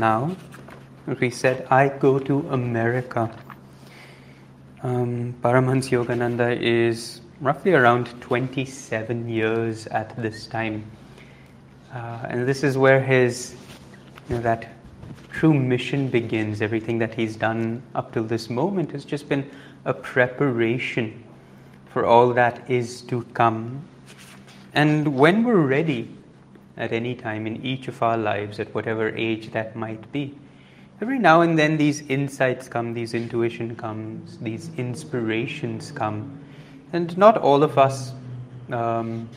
now. We said, I go to America. Um, Paramhans Yogananda is roughly around 27 years at this time. Uh, and this is where his, you know, that true mission begins. Everything that he's done up till this moment has just been a preparation for all that is to come. And when we're ready, at any time in each of our lives, at whatever age that might be. Every now and then, these insights come, these intuition comes, these inspirations come, and not all of us um,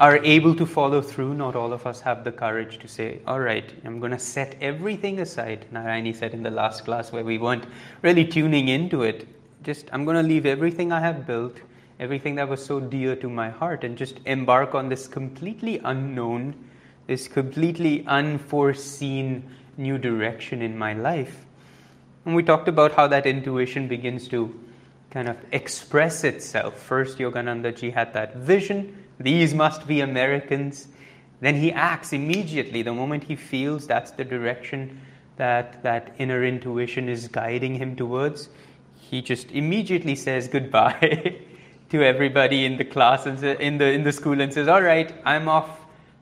are able to follow through. Not all of us have the courage to say, "All right, I'm going to set everything aside." Narayani said in the last class where we weren't really tuning into it. Just, I'm going to leave everything I have built everything that was so dear to my heart and just embark on this completely unknown, this completely unforeseen new direction in my life. And we talked about how that intuition begins to kind of express itself. First, Yogananda ji had that vision these must be Americans. Then he acts immediately. The moment he feels that's the direction that that inner intuition is guiding him towards, he just immediately says goodbye to everybody in the class and in the in the school and says, "All right, I'm off.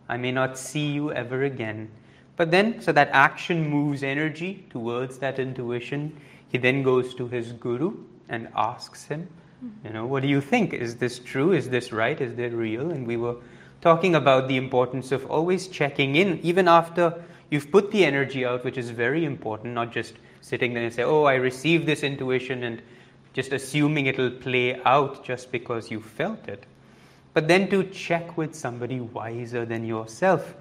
I may not see you ever again." But then, so that action moves energy towards that intuition. He then goes to his guru and asks him, mm-hmm. "You know, what do you think? Is this true? Is this right? Is this real?" And we were talking about the importance of always checking in, even after you've put the energy out, which is very important. Not just sitting there and say, "Oh, I received this intuition," and just assuming it'll play out just because you felt it. But then to check with somebody wiser than yourself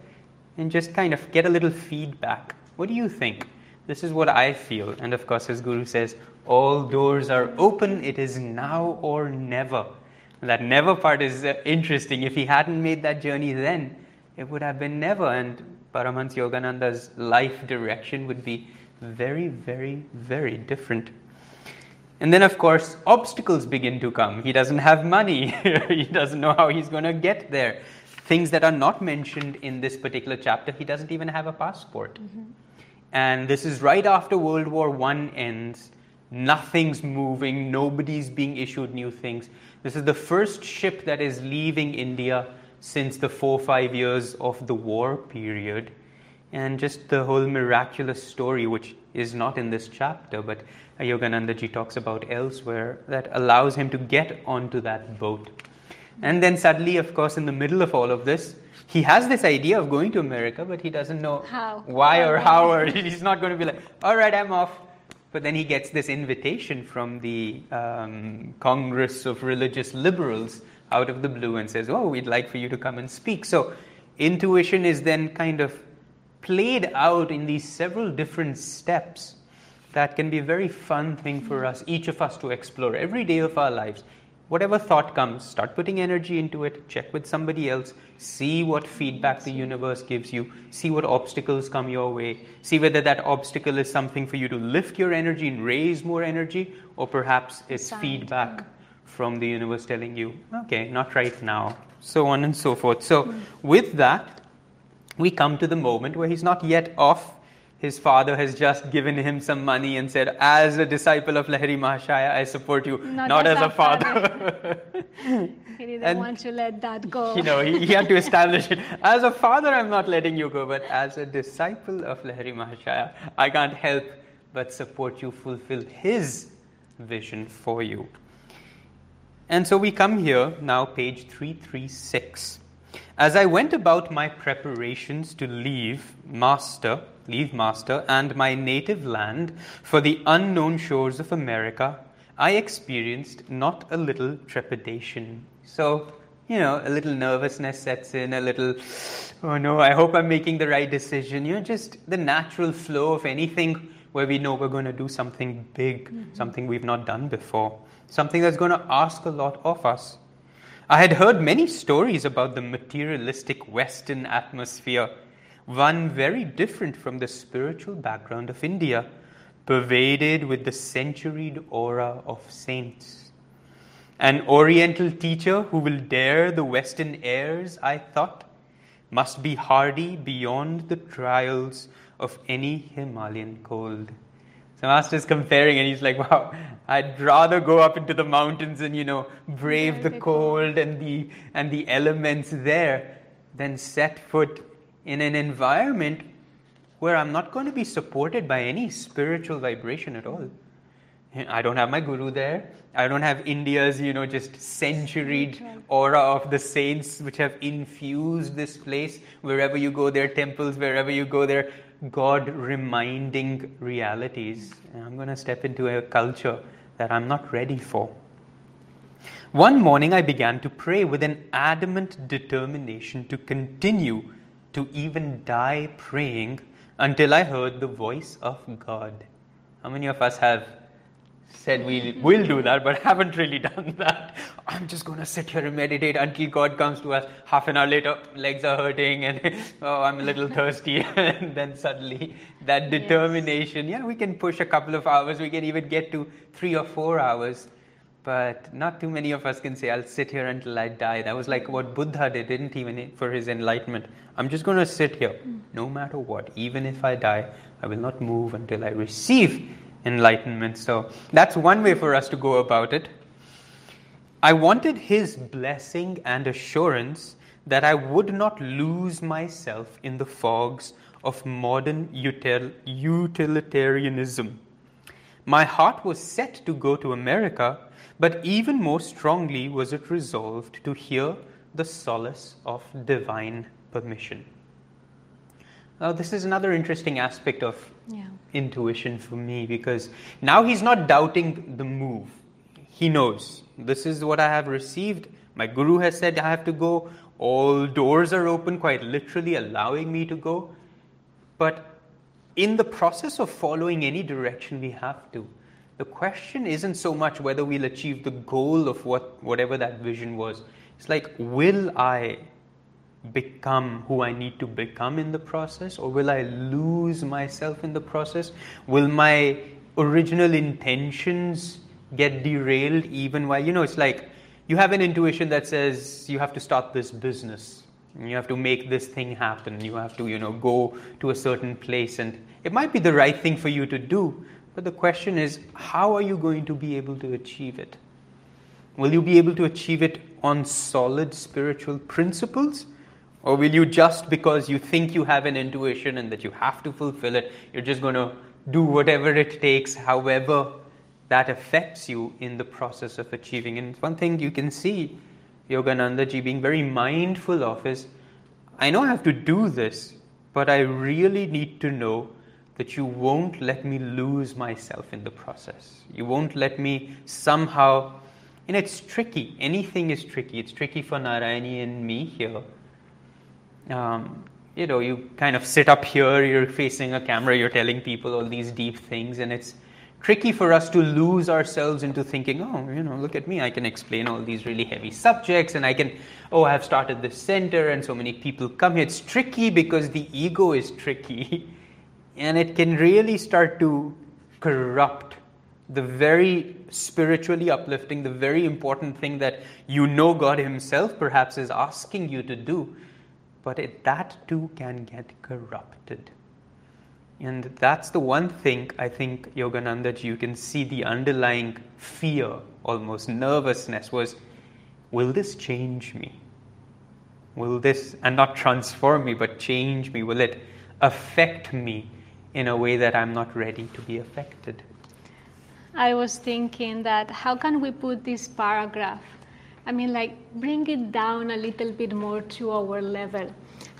and just kind of get a little feedback. What do you think? This is what I feel. And of course, his guru says, All doors are open. It is now or never. And that never part is uh, interesting. If he hadn't made that journey then, it would have been never. And Paramhans Yogananda's life direction would be very, very, very different. And then, of course, obstacles begin to come. He doesn't have money, he doesn't know how he's going to get there. Things that are not mentioned in this particular chapter, he doesn't even have a passport. Mm-hmm. And this is right after World War I ends. Nothing's moving, nobody's being issued new things. This is the first ship that is leaving India since the four five years of the war period. And just the whole miraculous story, which is not in this chapter, but Yogananda ji talks about elsewhere, that allows him to get onto that boat. And then suddenly, of course, in the middle of all of this, he has this idea of going to America, but he doesn't know how. why or how, or he's not going to be like, all right, I'm off. But then he gets this invitation from the um, Congress of Religious Liberals out of the blue and says, oh, we'd like for you to come and speak. So intuition is then kind of played out in these several different steps that can be a very fun thing for us, each of us to explore every day of our lives. Whatever thought comes, start putting energy into it, check with somebody else, see what feedback the universe gives you, see what obstacles come your way, see whether that obstacle is something for you to lift your energy and raise more energy, or perhaps it's feedback from the universe telling you, okay, not right now, so on and so forth. So, with that, we come to the moment where he's not yet off. His father has just given him some money and said, As a disciple of Lahiri Mahashaya, I support you, Not not, as as, a a father. He didn't And- want to let that go. you know, he, he had to establish it. As a father, I'm not letting you go, but as a disciple of Lahiri Mahashaya, I can't help but support you, fulfill his vision for you. And so we come here now, page 336. As I went about my preparations to leave Master, leave Master, and my native land for the unknown shores of America, I experienced not a little trepidation. So, you know, a little nervousness sets in, a little, oh no, I hope I'm making the right decision. You know, just the natural flow of anything where we know we're going to do something big, mm-hmm. something we've not done before, something that's going to ask a lot of us. I had heard many stories about the materialistic Western atmosphere, one very different from the spiritual background of India, pervaded with the centuried aura of saints. An Oriental teacher who will dare the Western airs, I thought, must be hardy beyond the trials of any Himalayan cold. So Master's comparing and he's like, wow, I'd rather go up into the mountains and, you know, brave the cold and the, and the elements there than set foot in an environment where I'm not going to be supported by any spiritual vibration at all. I don't have my guru there. I don't have India's, you know, just centuried aura of the saints which have infused this place. Wherever you go, there temples. Wherever you go, there God reminding realities. And I'm going to step into a culture that I'm not ready for. One morning, I began to pray with an adamant determination to continue to even die praying until I heard the voice of God. How many of us have said we will do that, but haven't really done that? I'm just going to sit here and meditate until God comes to us. Half an hour later, legs are hurting, and oh, I'm a little thirsty. and then suddenly, that determination yes. yeah, we can push a couple of hours, we can even get to three or four hours. But not too many of us can say, I'll sit here until I die. That was like what Buddha did, didn't even for his enlightenment. I'm just going to sit here, mm. no matter what. Even if I die, I will not move until I receive enlightenment. So that's one way for us to go about it. I wanted his blessing and assurance that I would not lose myself in the fogs of modern util- utilitarianism. My heart was set to go to America, but even more strongly was it resolved to hear the solace of divine permission. Now, this is another interesting aspect of yeah. intuition for me because now he's not doubting the move. He knows this is what I have received. My guru has said I have to go. All doors are open, quite literally allowing me to go. But in the process of following any direction we have to, the question isn't so much whether we'll achieve the goal of what, whatever that vision was. It's like, will I become who I need to become in the process, or will I lose myself in the process? Will my original intentions get derailed even while, you know, it's like you have an intuition that says you have to start this business. You have to make this thing happen. You have to, you know, go to a certain place. And it might be the right thing for you to do. But the question is, how are you going to be able to achieve it? Will you be able to achieve it on solid spiritual principles? Or will you just because you think you have an intuition and that you have to fulfill it, you're just going to do whatever it takes, however that affects you in the process of achieving? And one thing you can see Yogananda ji being very mindful of is I know I have to do this, but I really need to know that you won't let me lose myself in the process. You won't let me somehow, and it's tricky. Anything is tricky. It's tricky for Narayani and me here um, you know, you kind of sit up here, you're facing a camera, you're telling people all these deep things, and it's tricky for us to lose ourselves into thinking, oh, you know, look at me, I can explain all these really heavy subjects, and I can, oh, I've started this center, and so many people come here. It's tricky because the ego is tricky, and it can really start to corrupt the very spiritually uplifting, the very important thing that you know God Himself perhaps is asking you to do but it, that too can get corrupted. And that's the one thing I think, Yogananda you can see the underlying fear, almost nervousness, was will this change me? Will this, and not transform me, but change me? Will it affect me in a way that I'm not ready to be affected? I was thinking that how can we put this paragraph I mean, like, bring it down a little bit more to our level.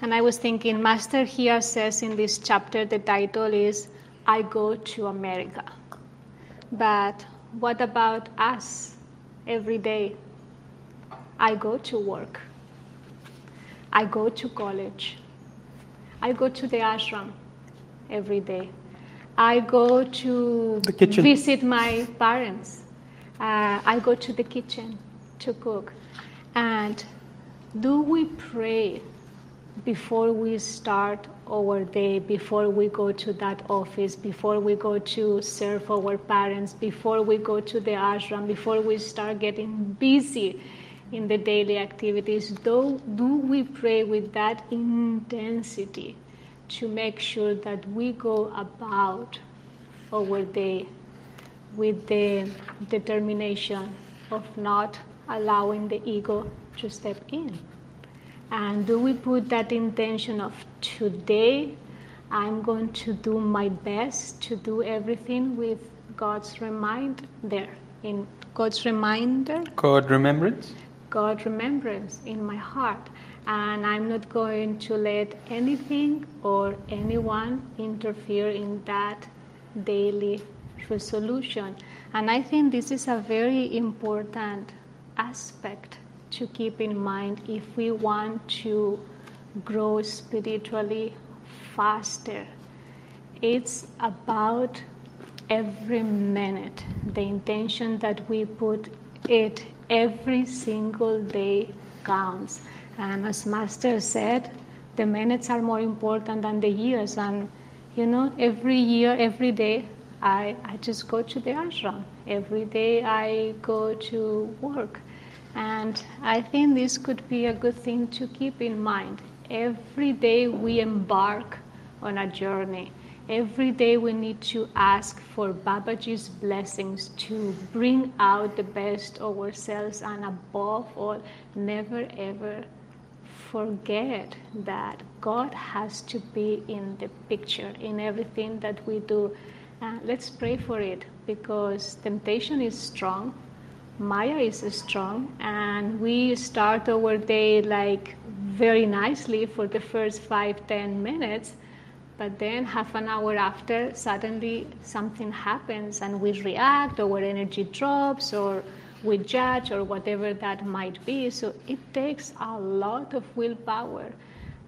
And I was thinking, Master here says in this chapter, the title is I Go to America. But what about us every day? I go to work. I go to college. I go to the ashram every day. I go to visit my parents. Uh, I go to the kitchen to cook. And do we pray before we start our day, before we go to that office, before we go to serve our parents, before we go to the ashram, before we start getting busy in the daily activities? Do, do we pray with that intensity to make sure that we go about our day with the determination of not allowing the ego to step in. And do we put that intention of today I'm going to do my best to do everything with God's reminder there in God's reminder. God remembrance. God remembrance in my heart. And I'm not going to let anything or anyone interfere in that daily resolution. And I think this is a very important aspect to keep in mind if we want to grow spiritually faster. It's about every minute, the intention that we put it every single day counts. And as Master said, the minutes are more important than the years. And you know, every year, every day, I, I just go to the ashram. Every day I go to work. And I think this could be a good thing to keep in mind. Every day we embark on a journey. Every day we need to ask for Babaji's blessings to bring out the best of ourselves and above all, never ever forget that God has to be in the picture in everything that we do. Uh, let's pray for it because temptation is strong, Maya is strong, and we start our day like very nicely for the first five, ten minutes but then, half an hour after, suddenly something happens and we react, our energy drops, or we judge, or whatever that might be. So, it takes a lot of willpower.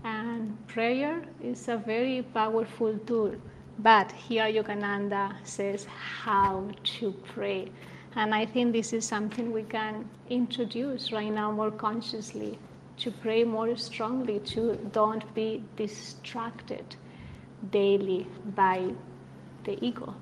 And prayer is a very powerful tool. But here Yogananda says how to pray. And I think this is something we can introduce right now more consciously to pray more strongly, to don't be distracted daily by the ego.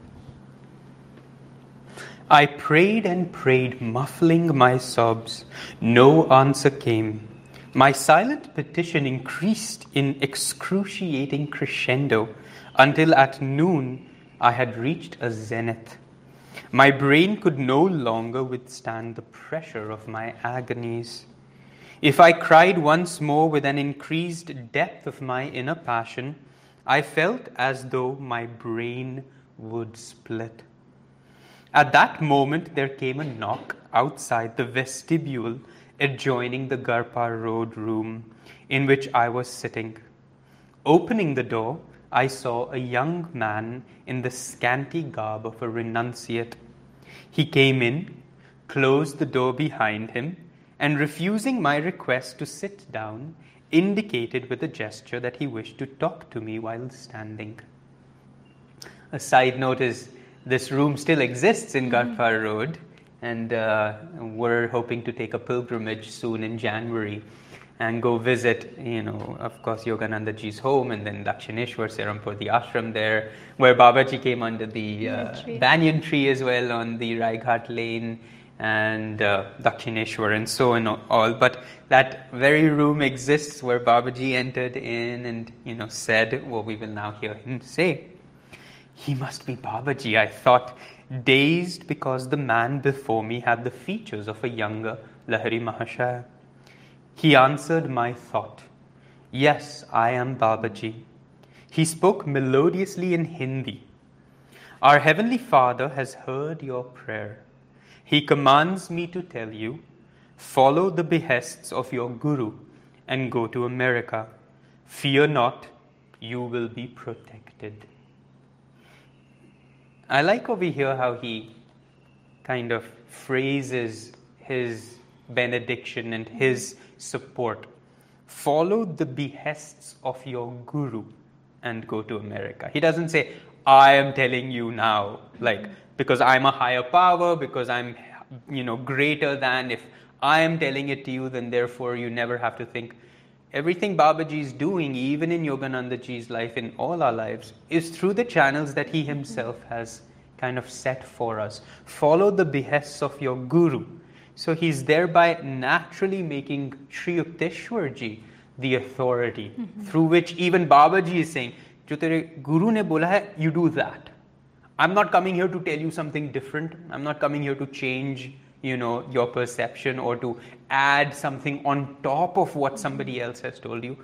I prayed and prayed, muffling my sobs. No answer came. My silent petition increased in excruciating crescendo until at noon I had reached a zenith. My brain could no longer withstand the pressure of my agonies. If I cried once more with an increased depth of my inner passion, I felt as though my brain would split. At that moment, there came a knock outside the vestibule adjoining the Garpar Road room in which I was sitting. Opening the door, I saw a young man in the scanty garb of a renunciate. He came in, closed the door behind him, and refusing my request to sit down, indicated with a gesture that he wished to talk to me while standing. A side note is this room still exists in mm-hmm. Road, and uh, we're hoping to take a pilgrimage soon in January and go visit, you know, of course, Yogananda ji's home and then Dakshineshwar Serampur, the ashram there, where Babaji came under the uh, banyan tree as well on the Raighat lane and uh, Dakshineshwar and so on all. But that very room exists where Babaji entered in and you know said what we will now hear him say. He must be Babaji, I thought, dazed because the man before me had the features of a younger Lahiri Mahashaya. He answered my thought. Yes, I am Babaji. He spoke melodiously in Hindi. Our Heavenly Father has heard your prayer. He commands me to tell you follow the behests of your Guru and go to America. Fear not, you will be protected. I like over here how he kind of phrases his benediction and his support. Follow the behests of your Guru and go to America. He doesn't say, I am telling you now, like because I'm a higher power, because I'm, you know, greater than. If I am telling it to you, then therefore you never have to think. Everything Babaji is doing, even in Yogananda ji's life, in all our lives, is through the channels that he himself has kind of set for us. Follow the behests of your guru. So he's thereby naturally making Sri Yukteswar ji the authority mm-hmm. through which even Babaji is saying, जो तेरे गुरु ने बोला है you do that I'm not coming here to tell you something different. I'm not coming here to change, you know, your perception or to add something on top of what somebody else has told you.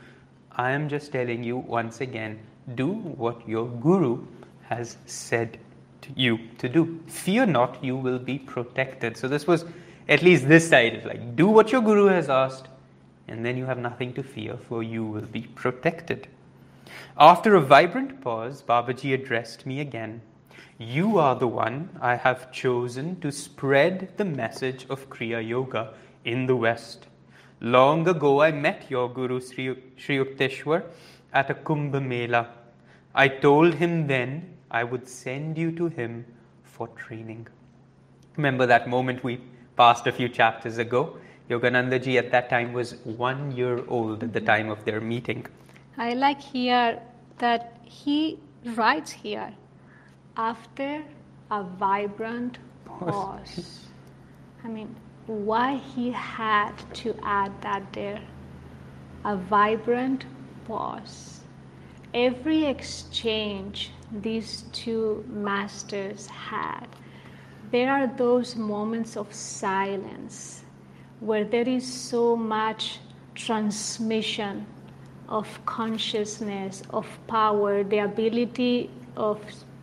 I am just telling you once again, do what your guru has said to you to do. Fear not, you will be protected. So this was at least this side of like do what your guru has asked, and then you have nothing to fear, for you will be protected. After a vibrant pause, Babaji addressed me again. You are the one I have chosen to spread the message of Kriya Yoga in the West. Long ago, I met your Guru Sri, Sri Yukteswar at a Kumbh Mela. I told him then I would send you to him for training. Remember that moment we passed a few chapters ago? Yogananda ji at that time was one year old at the time of their meeting. I like here that he writes here after a vibrant pause. I mean, why he had to add that there? A vibrant pause. Every exchange these two masters had, there are those moments of silence where there is so much transmission of consciousness, of power, the ability of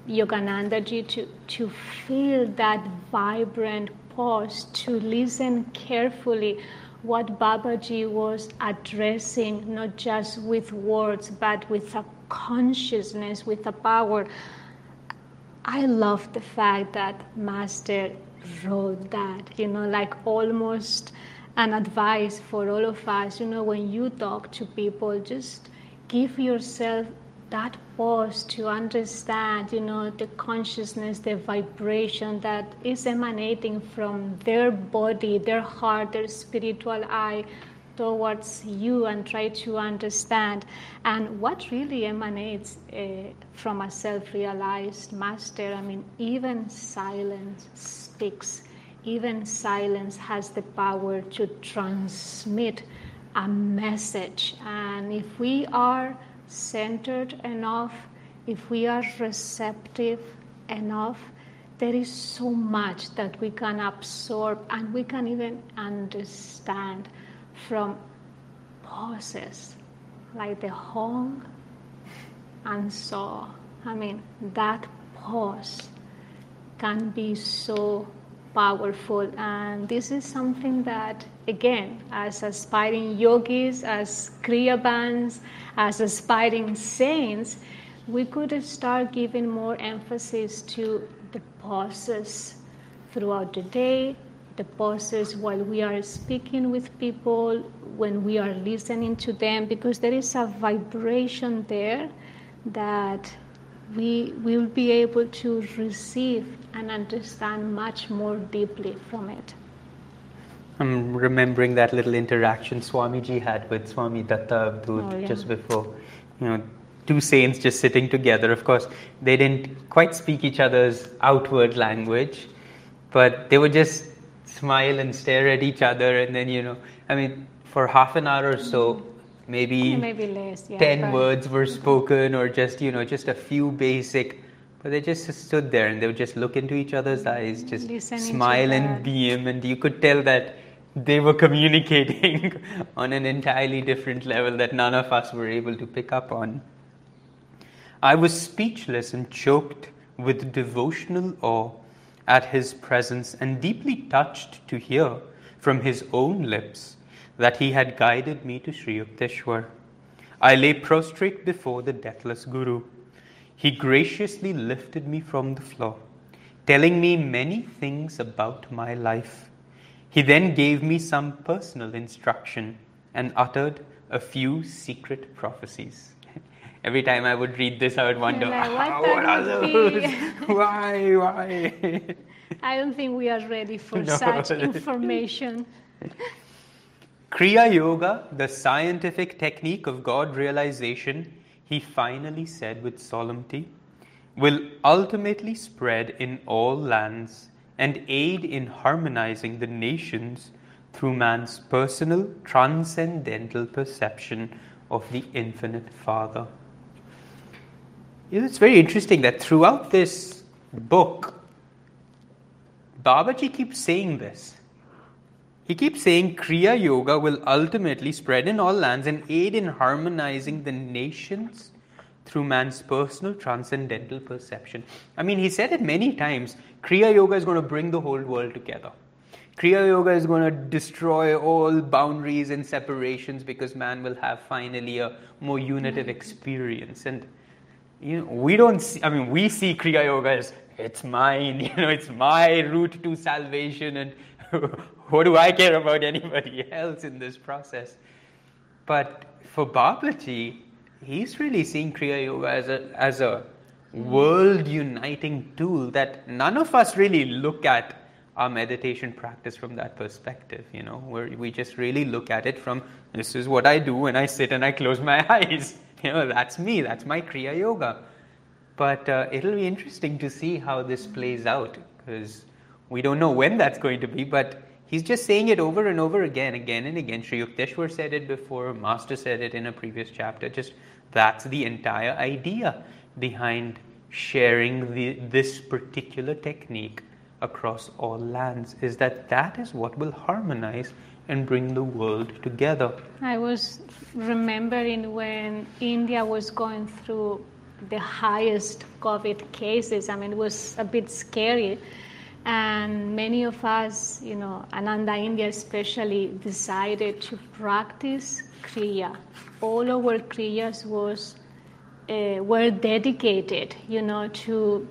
Yogananda ji to, to feel that vibrant pause, to listen carefully what Babaji was addressing, not just with words, but with a consciousness, with a power. I love the fact that Master wrote that, you know, like almost an advice for all of us. You know, when you talk to people, just give yourself that pause to understand, you know, the consciousness, the vibration that is emanating from their body, their heart, their spiritual eye towards you and try to understand. And what really emanates uh, from a self-realized master i mean even silence speaks. Even silence has the power to transmit a message. And if we are centered enough if we are receptive enough there is so much that we can absorb and we can even understand from pauses like the hong and sau. I mean, that pause can be so powerful, and this is something that, again, as aspiring yogis, as kriyabans, as aspiring saints, we could start giving more emphasis to the pauses throughout the day, the pauses while we are speaking with people, when we are listening to them, because there is a vibration there that we will be able to receive and understand much more deeply from it. I'm remembering that little interaction Swamiji had with Swami Datta Abdul Oh, yeah. just before, you know, two saints just sitting together. Of course, they didn't quite speak each other's outward language, but they were just smile and stare at each other, and then, you know, I mean, for half an hour or so, maybe Maybe less, yeah. 10 but- words were spoken or just you know just a few basic but they just stood there and they would just look into each other's eyes just smile and beam and you could tell that they were communicating on an entirely different level that none of us were able to pick up on i was speechless and choked with devotional awe at his presence and deeply touched to hear from his own lips that he had guided me to Sri Yukteswar. I lay prostrate before the deathless Guru. He graciously lifted me from the floor, telling me many things about my life. He then gave me some personal instruction and uttered a few secret prophecies. Every time I would read this, I would wonder, like, what "Ah, what are those? why, why? I don't think we are ready for No. such information. Kriya Yoga, the scientific technique of God realization, he finally said with solemnity, will ultimately spread in all lands and aid in harmonizing the nations through man's personal transcendental perception of the infinite Father. It's very interesting that throughout this book, Babaji keeps saying this. He keeps saying Kriya Yoga will ultimately spread in all lands and aid in harmonizing the nations through man's personal transcendental perception. I mean, he said it many times Kriya Yoga is going to bring the whole world together. Kriya Yoga is going to destroy all boundaries and separations because man will have finally a more unitive experience. And you know, we don't see, I mean, we see Kriya Yoga as it's mine, you know, it's my route to salvation, and what do I care about anybody else in this process? But for Babaji, he's really seeing Kriya Yoga as a, as a world uniting tool that none of us really look at our meditation practice from that perspective, you know, where we just really look at it from this is what I do when I sit and I close my eyes. You know, that's me, that's my Kriya Yoga. But uh, it'll be interesting to see how this plays out because we don't know when that's going to be, but he's just saying it over and over again, again and again. Sri Yukteswar said it before, Master said it in a previous chapter. Just that's the entire idea behind sharing the, this particular technique across all lands is that that is what will harmonize and bring the world together. I was remembering when India was going through the highest COVID cases. I mean, it was a bit scary. And many of us, you know, Ananda India especially, decided to practice Kriya. All our Kriyas was uh, were dedicated, you know, to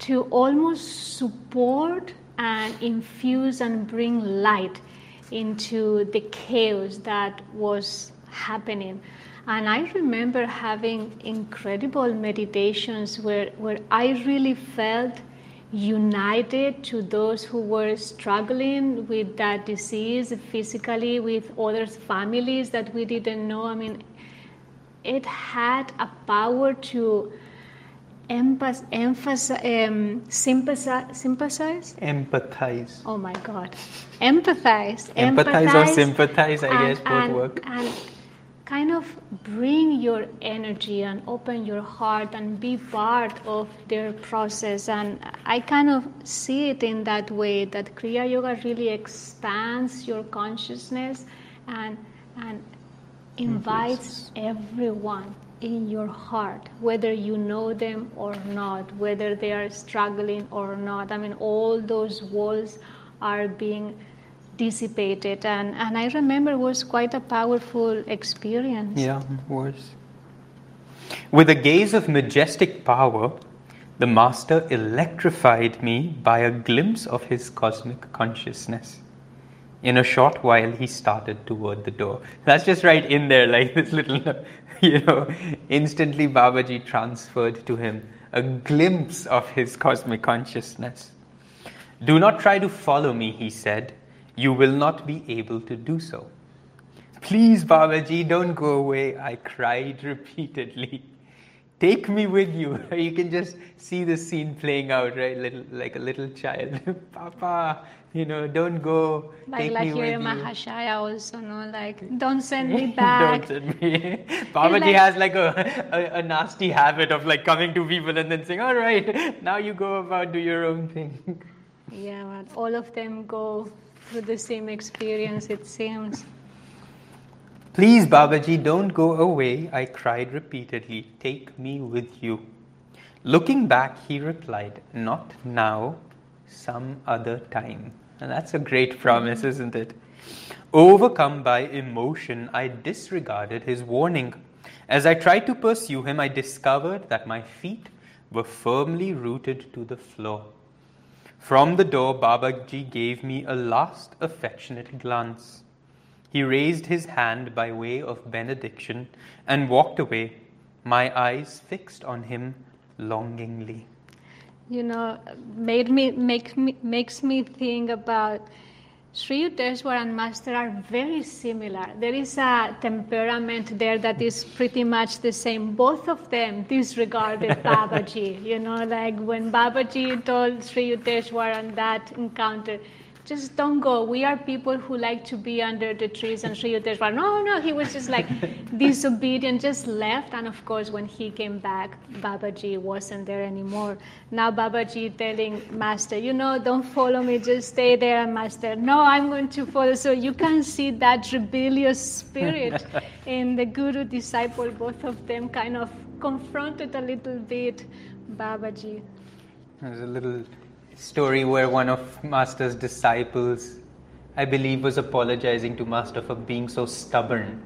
to almost support and infuse and bring light into the chaos that was happening. And I remember having incredible meditations where, where I really felt united to those who were struggling with that disease physically, with other families that we didn't know. I mean, it had a power to emphasize, um, sympathize, sympathize? Empathize. Oh my God. Empathize. Empathize, empathize or sympathize, I and, guess, both and, work. And kind of bring your energy and open your heart and be part of their process. And I kind of see it in that way that Kriya Yoga really expands your consciousness and, and invites everyone in your heart, whether you know them or not, whether they are struggling or not. I mean, all those walls are being dissipated. And, and I remember it was quite a powerful experience. Yeah, it was. With a gaze of majestic power, the Master electrified me by a glimpse of his cosmic consciousness. In a short while, he started toward the door. That's just right in there, like this little you know, instantly Babaji transferred to him a glimpse of his cosmic consciousness. Do not try to follow me, he said. You will not be able to do so. Please, Babaji, don't go away, I cried repeatedly. Take me with you. You can just see the scene playing out, right? Little, like a little child. Papa, you know, don't go. Like take like me here with in you. Mahashaya also, no, like don't send me back. Don't send me. Babaji like- has like a, a, a nasty habit of like coming to people and then saying, all right, now you go about, do your own thing. Yeah, but all of them go through the same experience, it seems. Please, Babaji, don't go away, I cried repeatedly. Take me with you. Looking back, he replied, Not now, some other time. And that's a great promise, isn't it? Overcome by emotion, I disregarded his warning. As I tried to pursue him, I discovered that my feet were firmly rooted to the floor. From the door, Babaji gave me a last affectionate glance. He raised his hand by way of benediction and walked away, my eyes fixed on him longingly. You know, made me make me makes me think about Sri Yukteswar and Master are very similar. There is a temperament there that is pretty much the same. Both of them disregarded Babaji. You know, like when Babaji told Sri Yukteswar on that encounter, just don't go. We are people who like to be under the trees and Sri Yukteswar. No, no, he was just like disobedient, just left. And of course, when he came back, Babaji wasn't there anymore. Now Babaji telling Master, you know, don't follow me, just stay there. And Master, no, I'm going to follow. So you can see that rebellious spirit in the Guru disciple, both of them kind of confronted a little bit Babaji. There's a little story where one of Master's disciples, I believe, was apologizing to Master for being so stubborn.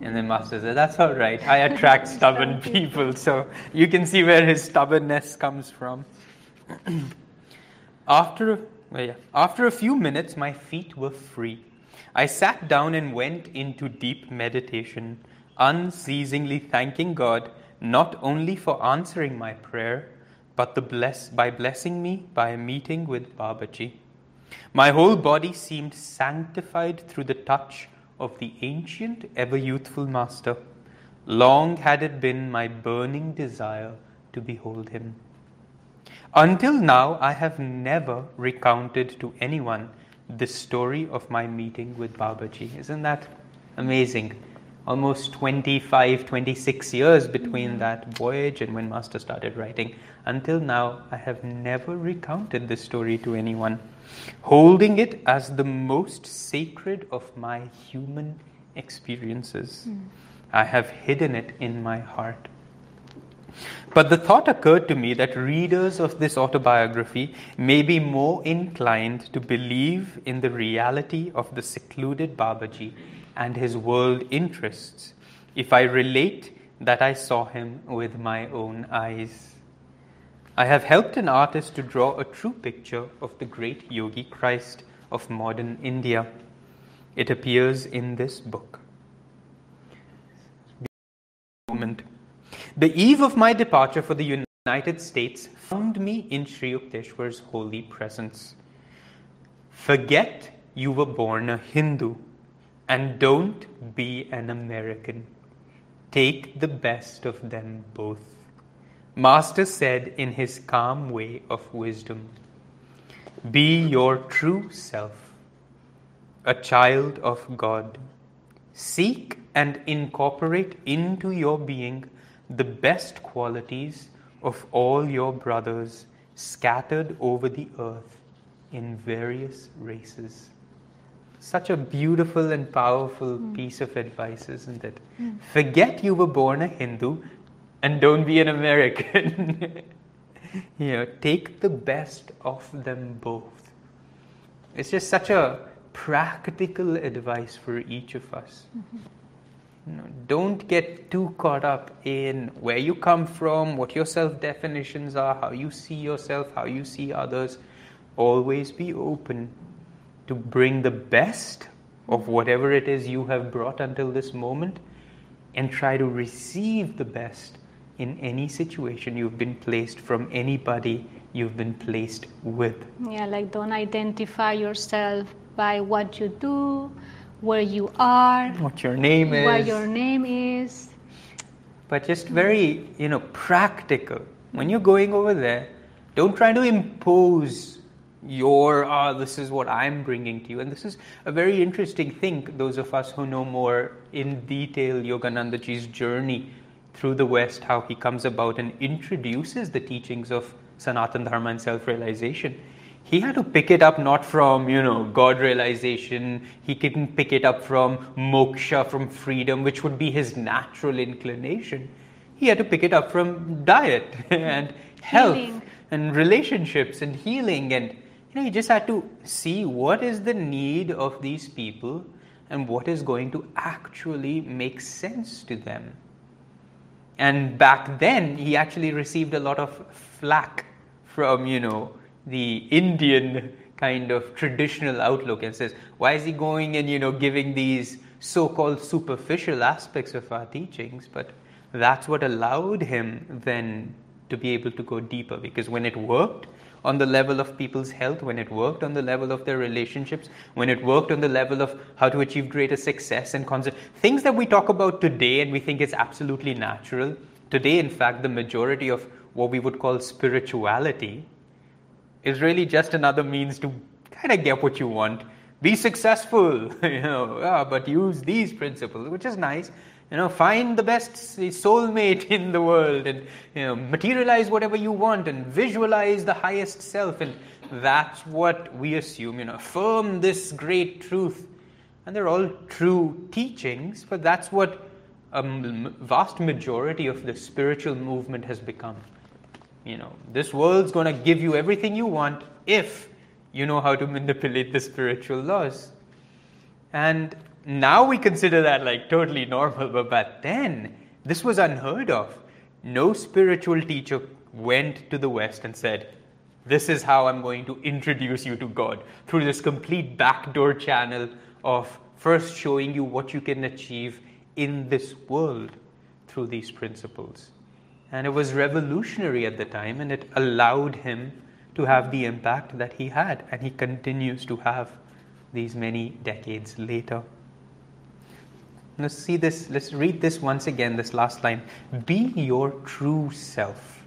And then Master said, That's all right. I attract stubborn people. So you can see where his stubbornness comes from. after, well, yeah, after a few minutes, my feet were free. I sat down and went into deep meditation, unceasingly thanking God not only for answering my prayer, but the bless, by blessing me by a meeting with Babaji. My whole body seemed sanctified through the touch of the ancient, ever youthful Master. Long had it been my burning desire to behold him. Until now, I have never recounted to anyone the story of my meeting with Babaji. Isn't that amazing? Almost 25, 26 years between that voyage and when Master started writing. Until now, I have never recounted this story to anyone, holding it as the most sacred of my human experiences. Mm. I have hidden it in my heart. But the thought occurred to me that readers of this autobiography may be more inclined to believe in the reality of the secluded Babaji and his world interests if I relate that I saw him with my own eyes. I have helped an artist to draw a true picture of the great yogi Christ of modern India. It appears in this book. Moment. The eve of my departure for the United States found me in Sri Yukteswar's holy presence. Forget you were born a Hindu and don't be an American. Take the best of them both. Master said in his calm way of wisdom Be your true self, a child of God. Seek and incorporate into your being the best qualities of all your brothers scattered over the earth in various races. Such a beautiful and powerful mm. piece of advice, isn't it? Mm. Forget you were born a Hindu and don't be an American. you know, take the best of them both. It's just such a practical advice for each of us. Mm-hmm. You know, don't get too caught up in where you come from, what your self definitions are, how you see yourself, how you see others. Always be open to bring the best of whatever it is you have brought until this moment and try to receive the best in any situation you've been placed from anybody you've been placed with. Yeah, like don't identify yourself by what you do, where you are, what your name is, what your name is. But just very, you know, practical. When you're going over there, don't try to impose your ah this is what i'm bringing to you. And this is a very interesting thing those of us who know more in detail yoganandaji's journey through the west how he comes about and introduces the teachings of sanatan dharma and self-realization. He had to pick it up not from you know god realization. He couldn't pick it up from moksha from freedom which would be his natural inclination. He had to pick it up from diet and health healing. and relationships and healing and you know, you just had to see what is the need of these people and what is going to actually make sense to them. And back then, he actually received a lot of flack from, you know, the Indian kind of traditional outlook and says, why is he going and, you know, giving these so called superficial aspects of our teachings? But that's what allowed him then to be able to go deeper because when it worked, on the level of people's health, when it worked on the level of their relationships, when it worked on the level of how to achieve greater success and concept, things that we talk about today and we think is absolutely natural. Today, in fact, the majority of what we would call spirituality is really just another means to kind of get what you want. Be successful, you know, yeah, but use these principles, which is nice. You know, find the best soulmate in the world and, you know, materialize whatever you want and visualize the highest self. And that's what we assume, you know, affirm this great truth. And they're all true teachings, but that's what a vast majority of the spiritual movement has become. You know, this world's going to give you everything you want if you know how to manipulate the spiritual laws. And now we consider that like totally normal, but back then, this was unheard of. No spiritual teacher went to the West and said, This is how I'm going to introduce you to God through this complete backdoor channel of first showing you what you can achieve in this world through these principles. And it was revolutionary at the time, and it allowed him to have the impact that he had, and he continues to have these many decades later. Let's see this, let's read this once again, this last line. Be your true self.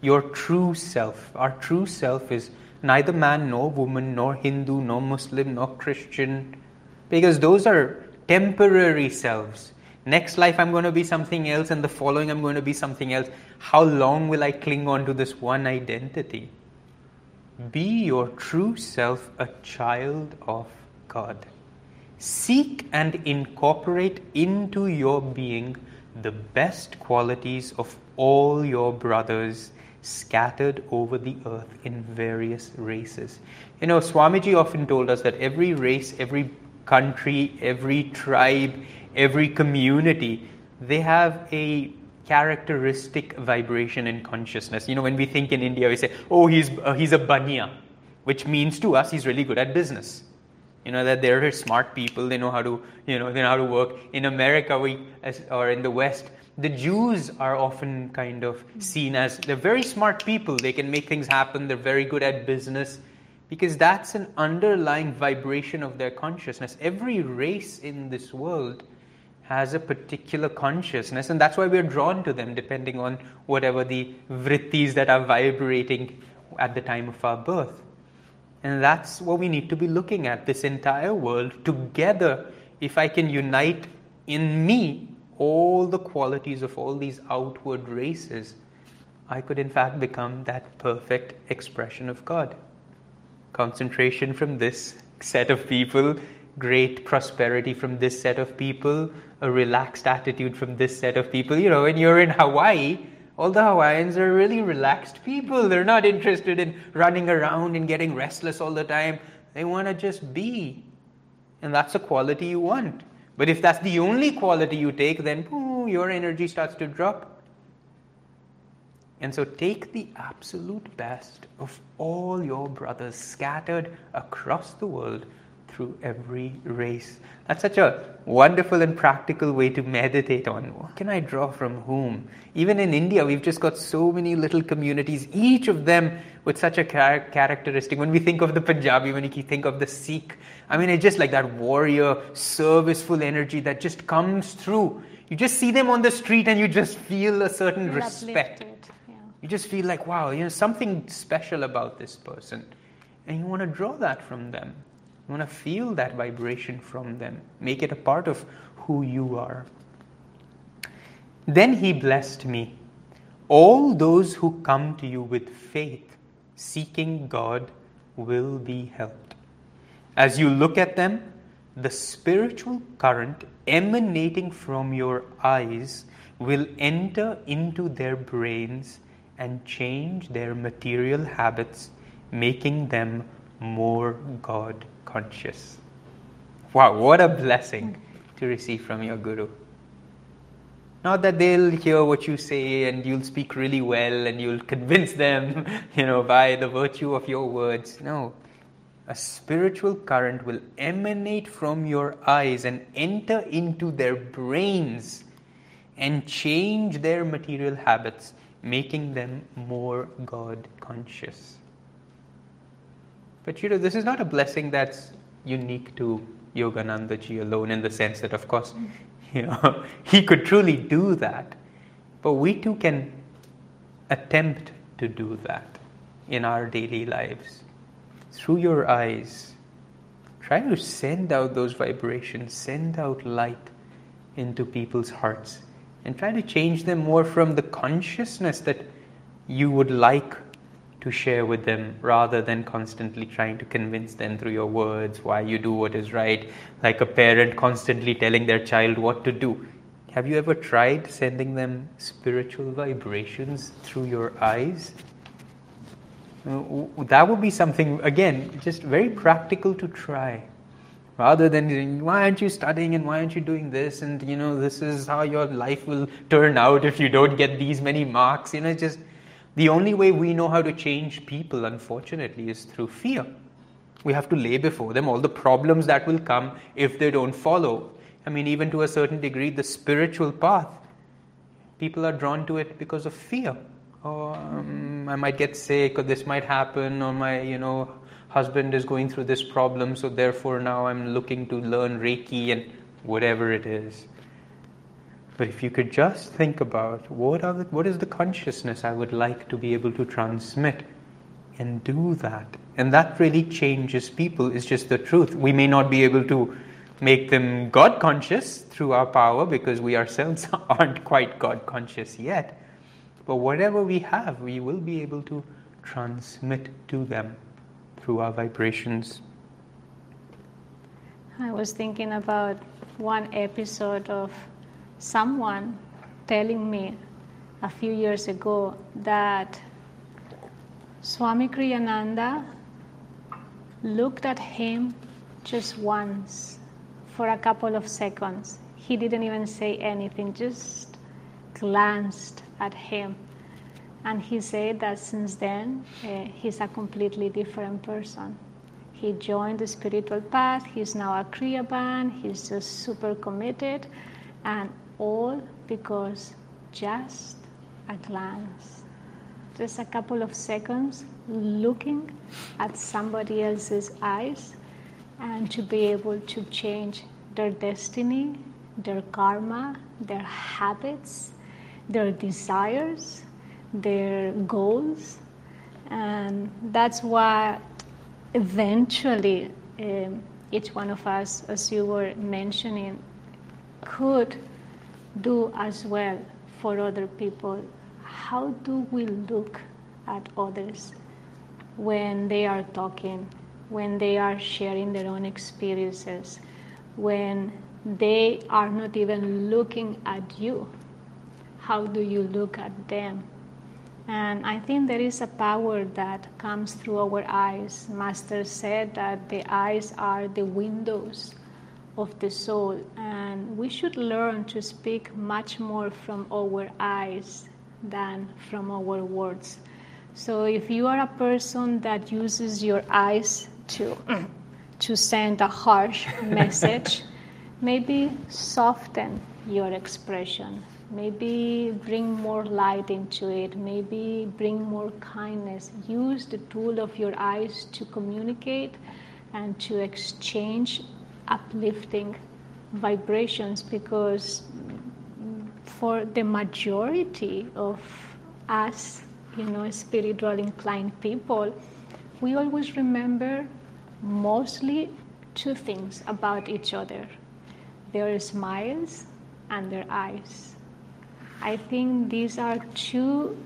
Your true self. Our true self is neither man nor woman, nor Hindu, nor Muslim, nor Christian, because those are temporary selves. Next life, I'm going to be something else, and the following, I'm going to be something else. How long will I cling on to this one identity? Be your true self a child of God. Seek and incorporate into your being the best qualities of all your brothers scattered over the earth in various races. You know, Swamiji often told us that every race, every country, every tribe, every community, they have a characteristic vibration in consciousness. You know, when we think in India, we say, oh, he's, uh, he's a banya, which means to us he's really good at business. You know, that they're smart people, they know how to, you know, they know how to work. In America, we, as, or in the West, the Jews are often kind of seen as they're very smart people. They can make things happen. They're very good at business because that's an underlying vibration of their consciousness. Every race in this world has a particular consciousness, and that's why we're drawn to them, depending on whatever the vrittis that are vibrating at the time of our birth. And that's what we need to be looking at this entire world together. If I can unite in me all the qualities of all these outward races, I could in fact become that perfect expression of God. Concentration from this set of people, great prosperity from this set of people, a relaxed attitude from this set of people. You know, when you're in Hawaii, all the Hawaiians are really relaxed people. They're not interested in running around and getting restless all the time. They want to just be. And that's a quality you want. But if that's the only quality you take, then ooh, your energy starts to drop. And so take the absolute best of all your brothers scattered across the world through every race. That's such a wonderful and practical way to meditate on what can I draw from whom. Even in India, we've just got so many little communities, each of them with such a char- characteristic. When we think of the Punjabi, when you think of the Sikh, I mean, it's just like that warrior, serviceful energy that just comes through. You just see them on the street and you just feel a certain You're respect. Yeah. You just feel like, wow, you know, something special about this person. And you want to draw that from them. You want to feel that vibration from them, make it a part of who you are. Then he blessed me. All those who come to you with faith, seeking God, will be helped. As you look at them, the spiritual current emanating from your eyes will enter into their brains and change their material habits, making them more God conscious. Wow, what a blessing to receive from your Guru. Not that they'll hear what you say and you'll speak really well and you'll convince them, you know, by the virtue of your words. No. A spiritual current will emanate from your eyes and enter into their brains and change their material habits, making them more God conscious. But you know, this is not a blessing that's unique to Yogananda ji alone in the sense that, of course, you know, he could truly do that. But we too can attempt to do that in our daily lives. through your eyes, try to send out those vibrations, send out light into people's hearts, and try to change them more from the consciousness that you would like to share with them rather than constantly trying to convince them through your words why you do what is right, like a parent constantly telling their child what to do. Have you ever tried sending them spiritual vibrations through your eyes? That would be something, again, just very practical to try. Rather than, why aren't you studying and why aren't you doing this? And, you know, this is how your life will turn out if you don't get these many marks. You know, just the only way we know how to change people, unfortunately, is through fear. We have to lay before them all the problems that will come if they don't follow. I mean, even to a certain degree, the spiritual path, people are drawn to it because of fear. Oh, um, I might get sick, or this might happen, or my, you know, husband is going through this problem, so therefore now I'm looking to learn Reiki and whatever it is. But if you could just think about what, are the, what is the consciousness I would like to be able to transmit and do that. And that really changes people, it's just the truth. We may not be able to make them God conscious through our power because we ourselves aren't quite God conscious yet. But whatever we have, we will be able to transmit to them through our vibrations. I was thinking about one episode of someone telling me a few years ago that Swami Kriyananda looked at him just once for a couple of seconds. He didn't even say anything, just glanced at him. And he said that since then, uh, he's a completely different person. He joined the spiritual path, he's now a Kriyaban, he's just super committed, and all because just a glance, just a couple of seconds looking at somebody else's eyes and to be able to change their destiny, their karma, their habits, their desires, their goals. And that's why eventually um, each one of us, as you were mentioning, could do as well for other people? How do we look at others when they are talking, when they are sharing their own experiences, when they are not even looking at you? How do you look at them? And I think there is a power that comes through our eyes. Master said that the eyes are the windows of the soul, and we should learn to speak much more from our eyes than from our words. So, if you are a person that uses your eyes to, to send a harsh message, maybe soften your expression, maybe bring more light into it, maybe bring more kindness. Use the tool of your eyes to communicate and to exchange uplifting vibrations because for the majority of us, you know, spiritual inclined people, we always remember mostly two things about each other their smiles and their eyes. I think these are two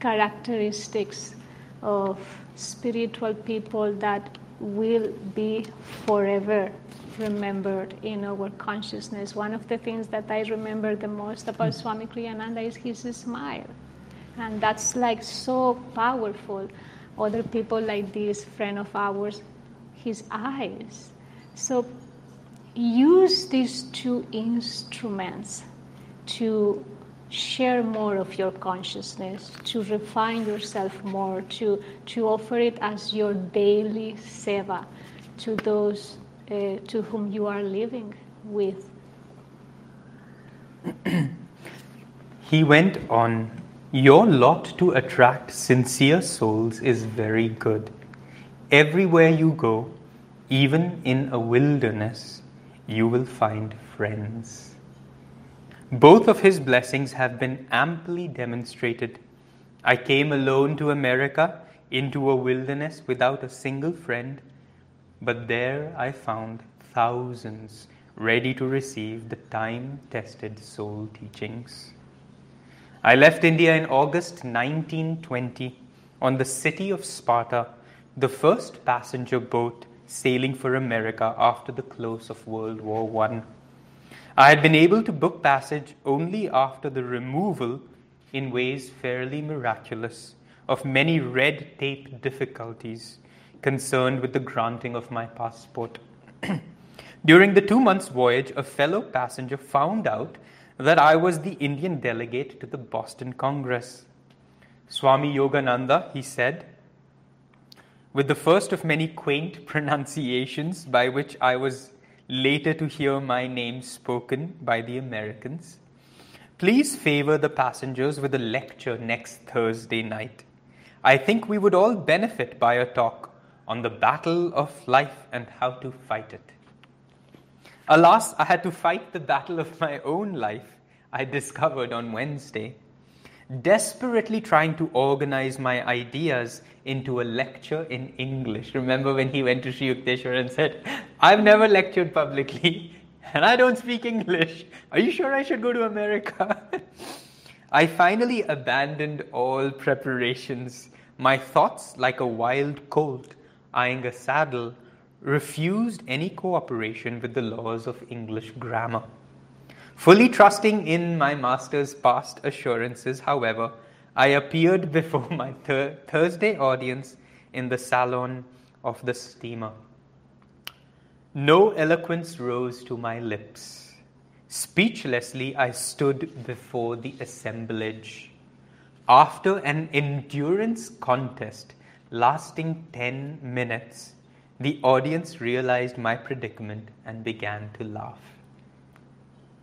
characteristics of spiritual people that will be forever remembered in our consciousness. One of the things that I remember the most about mm. Swami Kriyananda is his smile. And that's like so powerful. Other people like this friend of ours, his eyes. So use these two instruments to share more of your consciousness, to refine yourself more, to, to offer it as your daily seva to those uh, to whom you are living with. he went on, Your lot to attract sincere souls is very good. Everywhere you go, even in a wilderness, you will find friends. Both of his blessings have been amply demonstrated. I came alone to America into a wilderness without a single friend, but there I found thousands ready to receive the time tested soul teachings. I left India in August 1920 on the city of Sparta, the first passenger boat sailing for America after the close of World War I. I had been able to book passage only after the removal, in ways fairly miraculous, of many red tape difficulties concerned with the granting of my passport. During the two months' voyage, a fellow passenger found out that I was the Indian delegate to the Boston Congress. Swami Yogananda, he said, with the first of many quaint pronunciations by which I was later to hear my name spoken by the Americans. Please favor the passengers with a lecture next Thursday night. I think we would all benefit by a talk on the battle of life and how to fight it. Alas, I had to fight the battle of my own life, I discovered on Wednesday, desperately trying to organize my ideas into a lecture in English. Remember when he went to Sri Yukteswar and said, I've never lectured publicly and I don't speak English. Are you sure I should go to America? I finally abandoned all preparations. My thoughts, like a wild colt eyeing a saddle, refused any cooperation with the laws of English grammar. Fully trusting in my master's past assurances, however, I appeared before my thir- Thursday audience in the salon of the steamer. No eloquence rose to my lips. Speechlessly, I stood before the assemblage. After an endurance contest lasting 10 minutes, the audience realized my predicament and began to laugh.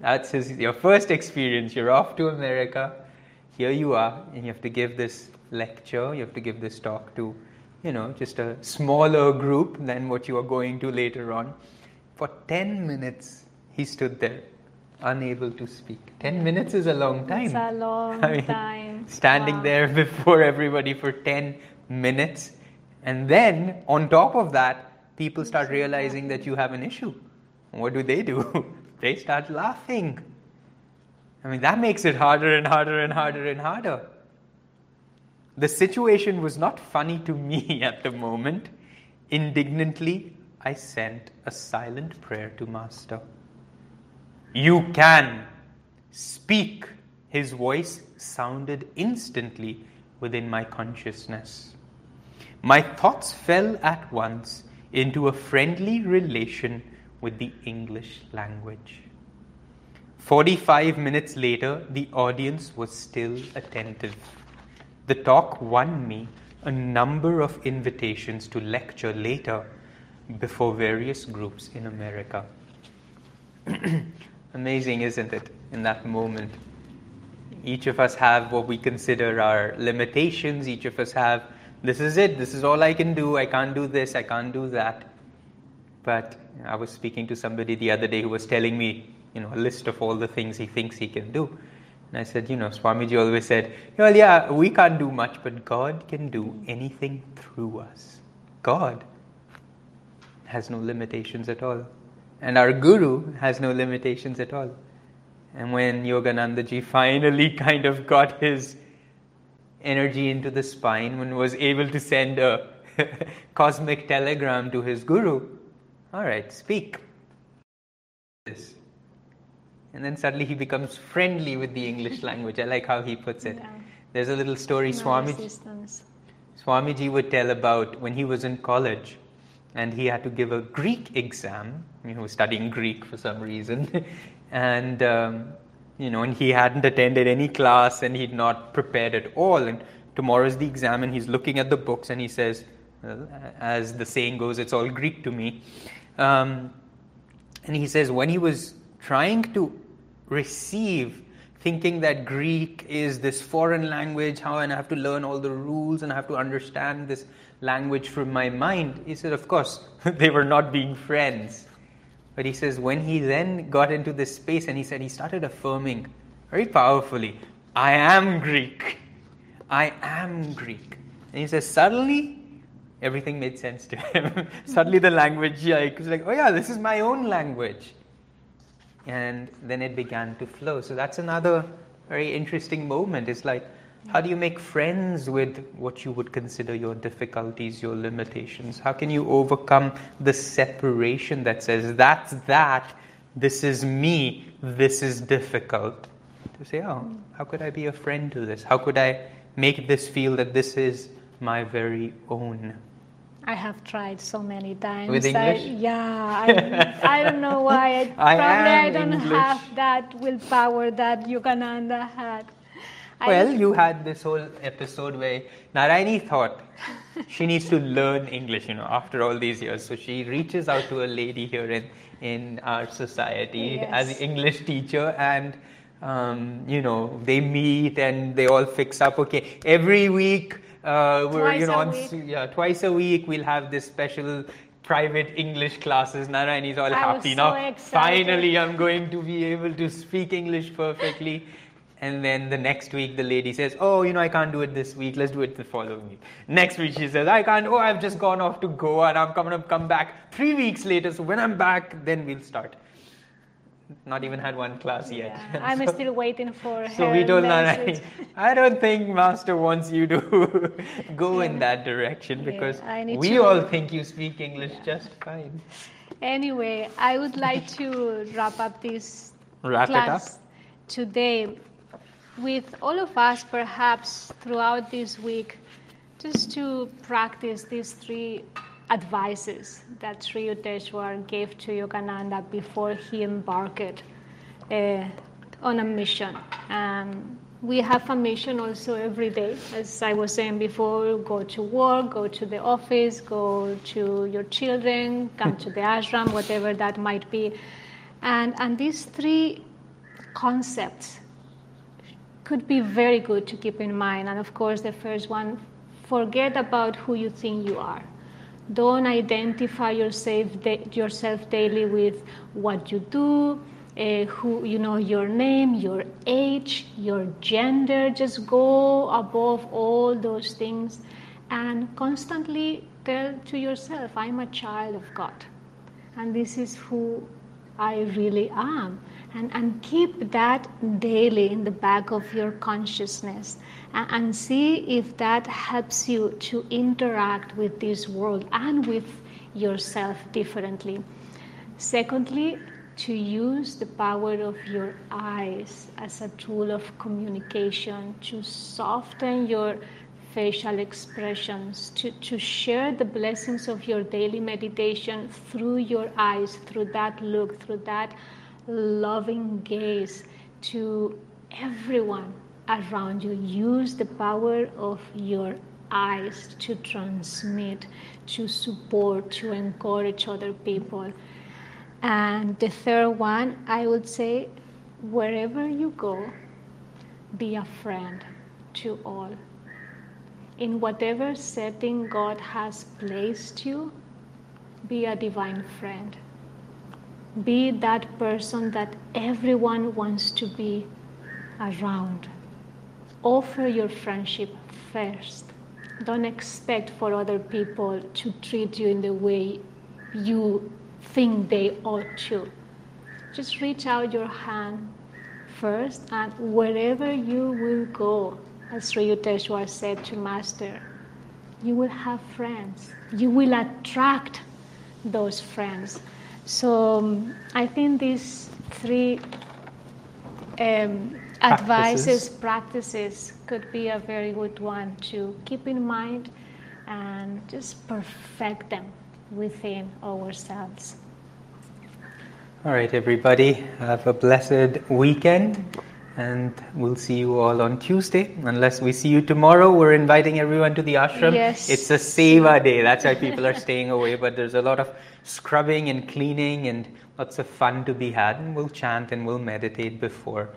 That's his, your first experience. You're off to America. Here you are, and you have to give this lecture, you have to give this talk to, you know, just a smaller group than what you are going to later on. For 10 minutes, he stood there, unable to speak. 10 minutes is a long time. It's a long I mean, time. Standing Wow. there before everybody for 10 minutes. And then, on top of that, people start realizing that you have an issue. What do they do? they start laughing. I mean, that makes it harder and harder and harder and harder. The situation was not funny to me at the moment. Indignantly, I sent a silent prayer to Master. You can speak. His voice sounded instantly within my consciousness. My thoughts fell at once into a friendly relation with the English language. 45 minutes later, the audience was still attentive. The talk won me a number of invitations to lecture later before various groups in America. Amazing, isn't it, in that moment? Each of us have what we consider our limitations. Each of us have, this is it, this is all I can do, I can't do this, I can't do that. But I was speaking to somebody the other day who was telling me, you know, a list of all the things he thinks he can do. And I said, you know, Swamiji always said, well, yeah, we can't do much, but God can do anything through us. God has no limitations at all. And our Guru has no limitations at all. And when Yogananda ji finally kind of got his energy into the spine, when was able to send a cosmic telegram to his Guru, all right, speak. This. And then suddenly he becomes friendly with the English language. I like how he puts it. Yeah. There's a little story No Swamiji, resistance. Swamiji would tell about when he was in college and he had to give a Greek exam. He was studying Greek for some reason. and, um, you know, and he hadn't attended any class and he'd not prepared at all. And tomorrow's the exam and he's looking at the books and he says, as the saying goes, it's all Greek to me. Um, and he says, when he was trying to receive, thinking that Greek is this foreign language, how and I have to learn all the rules and I have to understand this language from my mind, he said, of course, they were not being friends. But he says, when he then got into this space and he said, he started affirming very powerfully, I am Greek. I am Greek. And he says, suddenly, everything made sense to him. suddenly, the language, like, was like, oh yeah, this is my own language. And then it began to flow. So that's another very interesting moment. It's like, how do you make friends with what you would consider your difficulties, your limitations? How can you overcome the separation that says, that's that, this is me, this is difficult? To say, oh, how could I be a friend to this? How could I make this feel that this is my very own? I have tried so many times. With English? I, yeah, I, I don't know why. I, I probably I don't English. have that willpower that Yogananda had. Well, you had this whole episode where Narayani thought she needs to learn English, you know, after all these years. So she reaches out to a lady here in, in our society as an English teacher and um, you know, they meet and they all fix up. Okay, every week uh, we're you know on yeah twice a week we'll have this special private English classes. Narayani's all I happy so now. excited. Finally, I'm going to be able to speak English perfectly. And then the next week, the lady says, Oh, you know, I can't do it this week. Let's do it the following week. Next week, she says, I can't. Oh, I've just gone off to Goa and I'm coming to come back three weeks later. So when I'm back, then we'll start. Not even had one class yet. Yeah, I'm So- still waiting for her. so we don't know. I don't think Master wants you to go in that direction because need we all think you speak English just fine. Anyway, I would like to wrap up this Wrap it up. class today with all of us, perhaps throughout this week, just to practice these three advices that Sri Yukteswar gave to Yogananda before he embarked uh, on a mission. Um, we have a mission also every day, as I was saying before go to work, go to the office, go to your children, come to the ashram, whatever that might be. And, and these three concepts could be very good to keep in mind. And of course, the first one forget about who you think you are. Don't identify yourself, yourself daily with what you do, uh, who you know your name, your age, your gender. Just go above all those things, and constantly tell to yourself, "I'm a child of God, and this is who I really am." And, and keep that daily in the back of your consciousness and, and see if that helps you to interact with this world and with yourself differently. Secondly, to use the power of your eyes as a tool of communication, to soften your facial expressions, to, to share the blessings of your daily meditation through your eyes, through that look, through that loving gaze to everyone around you. Use the power of your eyes to transmit, to support, to encourage other people. And the third one, I would say, wherever you go, be a friend to all. In whatever setting God has placed you, be a divine friend. Be that person that everyone wants to be around. Offer your friendship first. Don't expect for other people to treat you in the way you think they ought to. Just reach out your hand first, and wherever you will go, as Sri Yukteswar said to Master, you will have friends. You will attract those friends. So um, I think these three um, advices, practices could be a very good one to keep in mind and just perfect them within ourselves. All right, everybody, have a blessed weekend, and we'll see you all on Tuesday. Unless we see you tomorrow, we're inviting everyone to the ashram. Yes. It's a seva day, that's why people are staying away, but there's a lot of scrubbing and cleaning and lots of fun to be had, and we'll chant and we'll meditate before